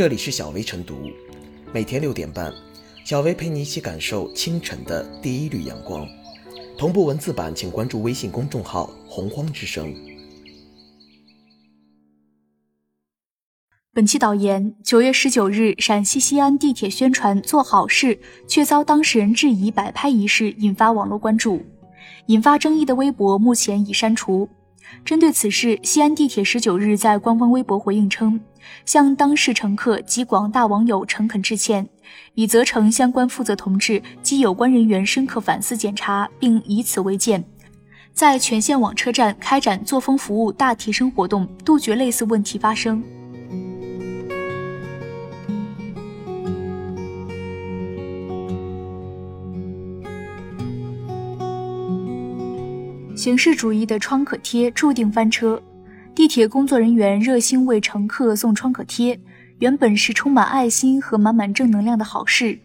这里是小薇晨读，每天六点半，小薇陪你一起感受清晨的第一缕阳光。同步文字版，请关注微信公众号“洪荒之声”。本期导言：九月十九日，陕西西安地铁宣传做好事，却遭当事人质疑摆拍一事，引发网络关注。引发争议的微博目前已删除。针对此事，西安地铁十九日在官方微博回应称，向当事乘客及广大网友诚恳致歉，已责成相关负责同志及有关人员深刻反思检查，并以此为鉴，在全线网车站开展作风服务大提升活动，杜绝类似问题发生。形式主义的创可贴注定翻车。地铁工作人员热心为乘客送创可贴，原本是充满爱心和满满正能量的好事。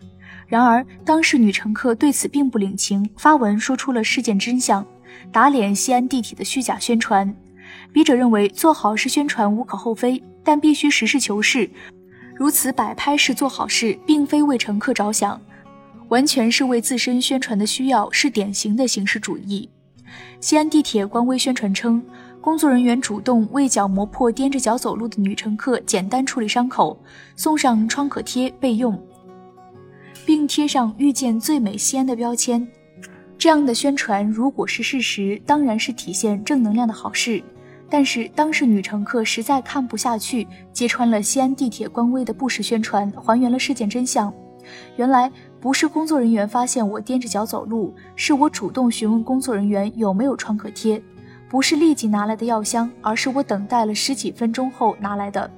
然而，当事女乘客对此并不领情，发文说出了事件真相，打脸西安地铁的虚假宣传。笔者认为，做好事宣传无可厚非，但必须实事求是。如此摆拍式做好事，并非为乘客着想，完全是为自身宣传的需要，是典型的形式主义。西安地铁官微宣传称，工作人员主动为脚磨破、踮着脚走路的女乘客简单处理伤口，送上创可贴备用，并贴上“遇见最美西安”的标签。这样的宣传如果是事实，当然是体现正能量的好事。但是当事女乘客实在看不下去，揭穿了西安地铁官微的不实宣传，还原了事件真相。原来。不是工作人员发现我踮着脚走路，是我主动询问工作人员有没有创可贴。不是立即拿来的药箱，而是我等待了十几分钟后拿来的。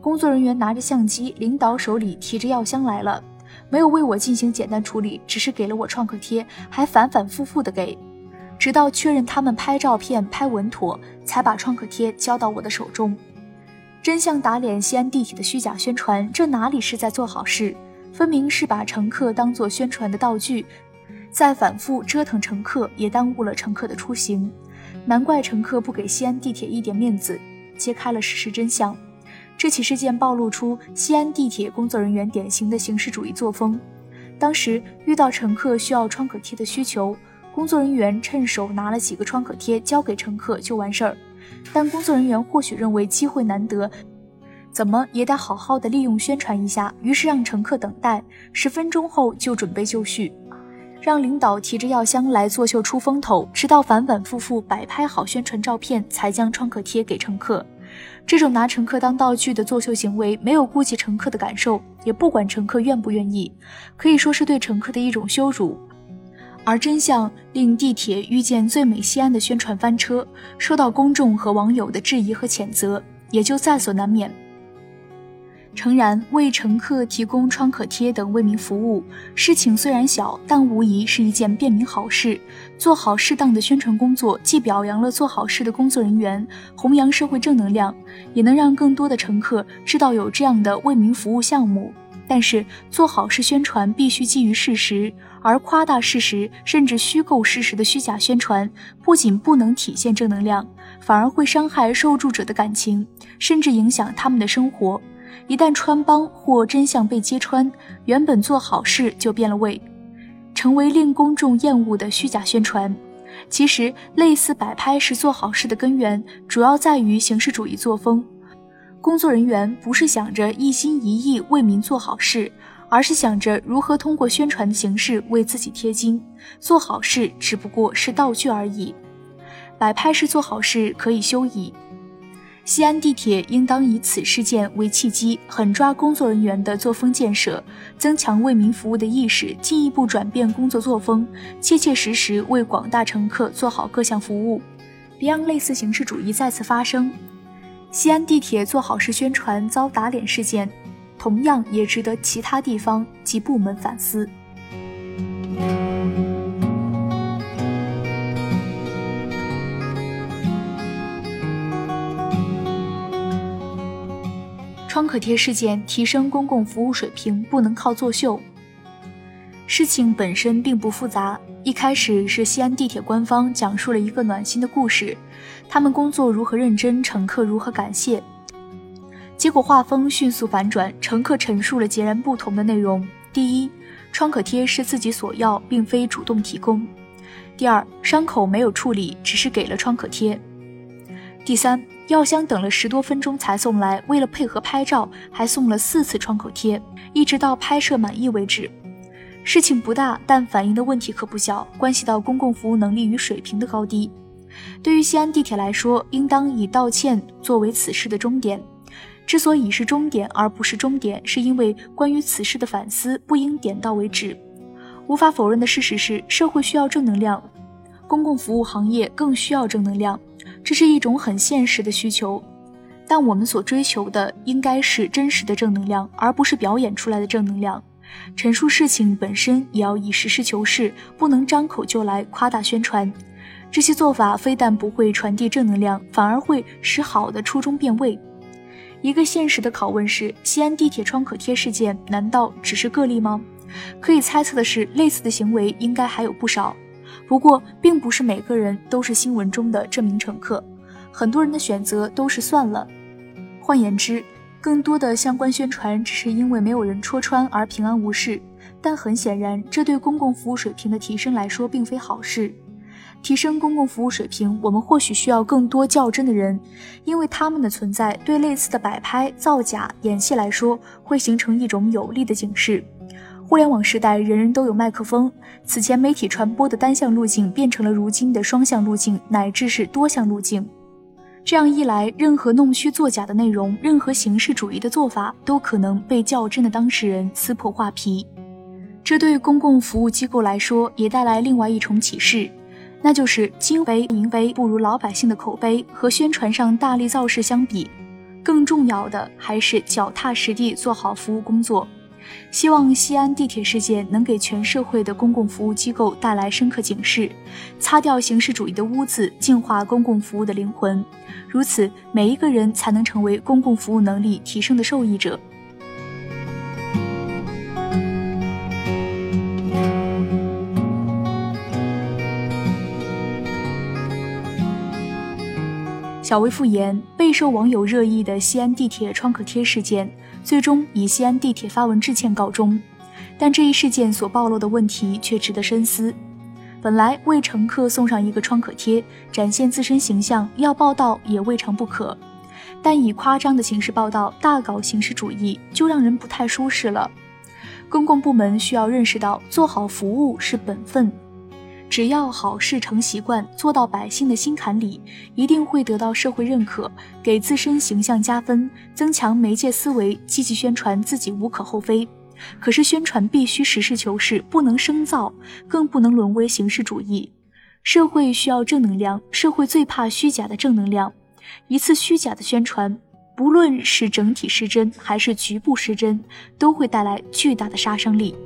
工作人员拿着相机，领导手里提着药箱来了，没有为我进行简单处理，只是给了我创可贴，还反反复复的给，直到确认他们拍照片拍稳妥，才把创可贴交到我的手中。真相打脸西安地铁的虚假宣传，这哪里是在做好事？分明是把乘客当作宣传的道具，再反复折腾乘客，也耽误了乘客的出行。难怪乘客不给西安地铁一点面子，揭开了事实真相。这起事件暴露出西安地铁工作人员典型的形式主义作风。当时遇到乘客需要创可贴的需求，工作人员趁手拿了几个创可贴交给乘客就完事儿。但工作人员或许认为机会难得。怎么也得好好的利用宣传一下，于是让乘客等待十分钟后就准备就绪，让领导提着药箱来作秀出风头，直到反反复复摆拍好宣传照片，才将创可贴给乘客。这种拿乘客当道具的作秀行为，没有顾及乘客的感受，也不管乘客愿不愿意，可以说是对乘客的一种羞辱。而真相令地铁遇见最美西安的宣传翻车，受到公众和网友的质疑和谴责，也就在所难免。诚然，为乘客提供创可贴等为民服务，事情虽然小，但无疑是一件便民好事。做好适当的宣传工作，既表扬了做好事的工作人员，弘扬社会正能量，也能让更多的乘客知道有这样的为民服务项目。但是，做好事宣传必须基于事实，而夸大事实甚至虚构事实的虚假宣传，不仅不能体现正能量，反而会伤害受助者的感情，甚至影响他们的生活。一旦穿帮或真相被揭穿，原本做好事就变了味，成为令公众厌恶的虚假宣传。其实，类似摆拍是做好事的根源，主要在于形式主义作风。工作人员不是想着一心一意为民做好事，而是想着如何通过宣传的形式为自己贴金。做好事只不过是道具而已，摆拍是做好事可以休矣。西安地铁应当以此事件为契机，狠抓工作人员的作风建设，增强为民服务的意识，进一步转变工作作风，切切实实为广大乘客做好各项服务，别让类似形式主义再次发生。西安地铁做好事宣传遭打脸事件，同样也值得其他地方及部门反思。可贴事件提升公共服务水平不能靠作秀。事情本身并不复杂，一开始是西安地铁官方讲述了一个暖心的故事，他们工作如何认真，乘客如何感谢。结果画风迅速反转，乘客陈述了截然不同的内容。第一，创可贴是自己索要，并非主动提供；第二，伤口没有处理，只是给了创可贴；第三，药箱等了十多分钟才送来，为了配合拍照，还送了四次创可贴，一直到拍摄满意为止。事情不大，但反映的问题可不小，关系到公共服务能力与水平的高低。对于西安地铁来说，应当以道歉作为此事的终点。之所以是终点而不是终点，是因为关于此事的反思不应点到为止。无法否认的事实是，社会需要正能量，公共服务行业更需要正能量，这是一种很现实的需求。但我们所追求的应该是真实的正能量，而不是表演出来的正能量。陈述事情本身也要以实事求是，不能张口就来夸大宣传。这些做法非但不会传递正能量，反而会使好的初衷变味。一个现实的拷问是：西安地铁创可贴事件难道只是个例吗？可以猜测的是，类似的行为应该还有不少。不过，并不是每个人都是新闻中的这名乘客，很多人的选择都是算了。换言之，更多的相关宣传只是因为没有人戳穿而平安无事。但很显然，这对公共服务水平的提升来说并非好事。提升公共服务水平，我们或许需要更多较真的人，因为他们的存在对类似的摆拍、造假、演戏来说，会形成一种有力的警示。互联网时代，人人都有麦克风，此前媒体传播的单向路径变成了如今的双向路径，乃至是多项路径。这样一来，任何弄虚作假的内容，任何形式主义的做法，都可能被较真的当事人撕破画皮。这对公共服务机构来说，也带来另外一重启示。那就是金为名为不如老百姓的口碑和宣传上大力造势相比，更重要的还是脚踏实地做好服务工作。希望西安地铁事件能给全社会的公共服务机构带来深刻警示，擦掉形式主义的污渍，净化公共服务的灵魂。如此，每一个人才能成为公共服务能力提升的受益者。小微复言：备受网友热议的西安地铁创可贴事件，最终以西安地铁发文致歉告终。但这一事件所暴露的问题却值得深思。本来为乘客送上一个创可贴，展现自身形象，要报道也未尝不可。但以夸张的形式报道，大搞形式主义，就让人不太舒适了。公共部门需要认识到，做好服务是本分。只要好事成习惯，做到百姓的心坎里，一定会得到社会认可，给自身形象加分，增强媒介思维，积极宣传自己无可厚非。可是宣传必须实事求是，不能生造，更不能沦为形式主义。社会需要正能量，社会最怕虚假的正能量。一次虚假的宣传，不论是整体失真还是局部失真，都会带来巨大的杀伤力。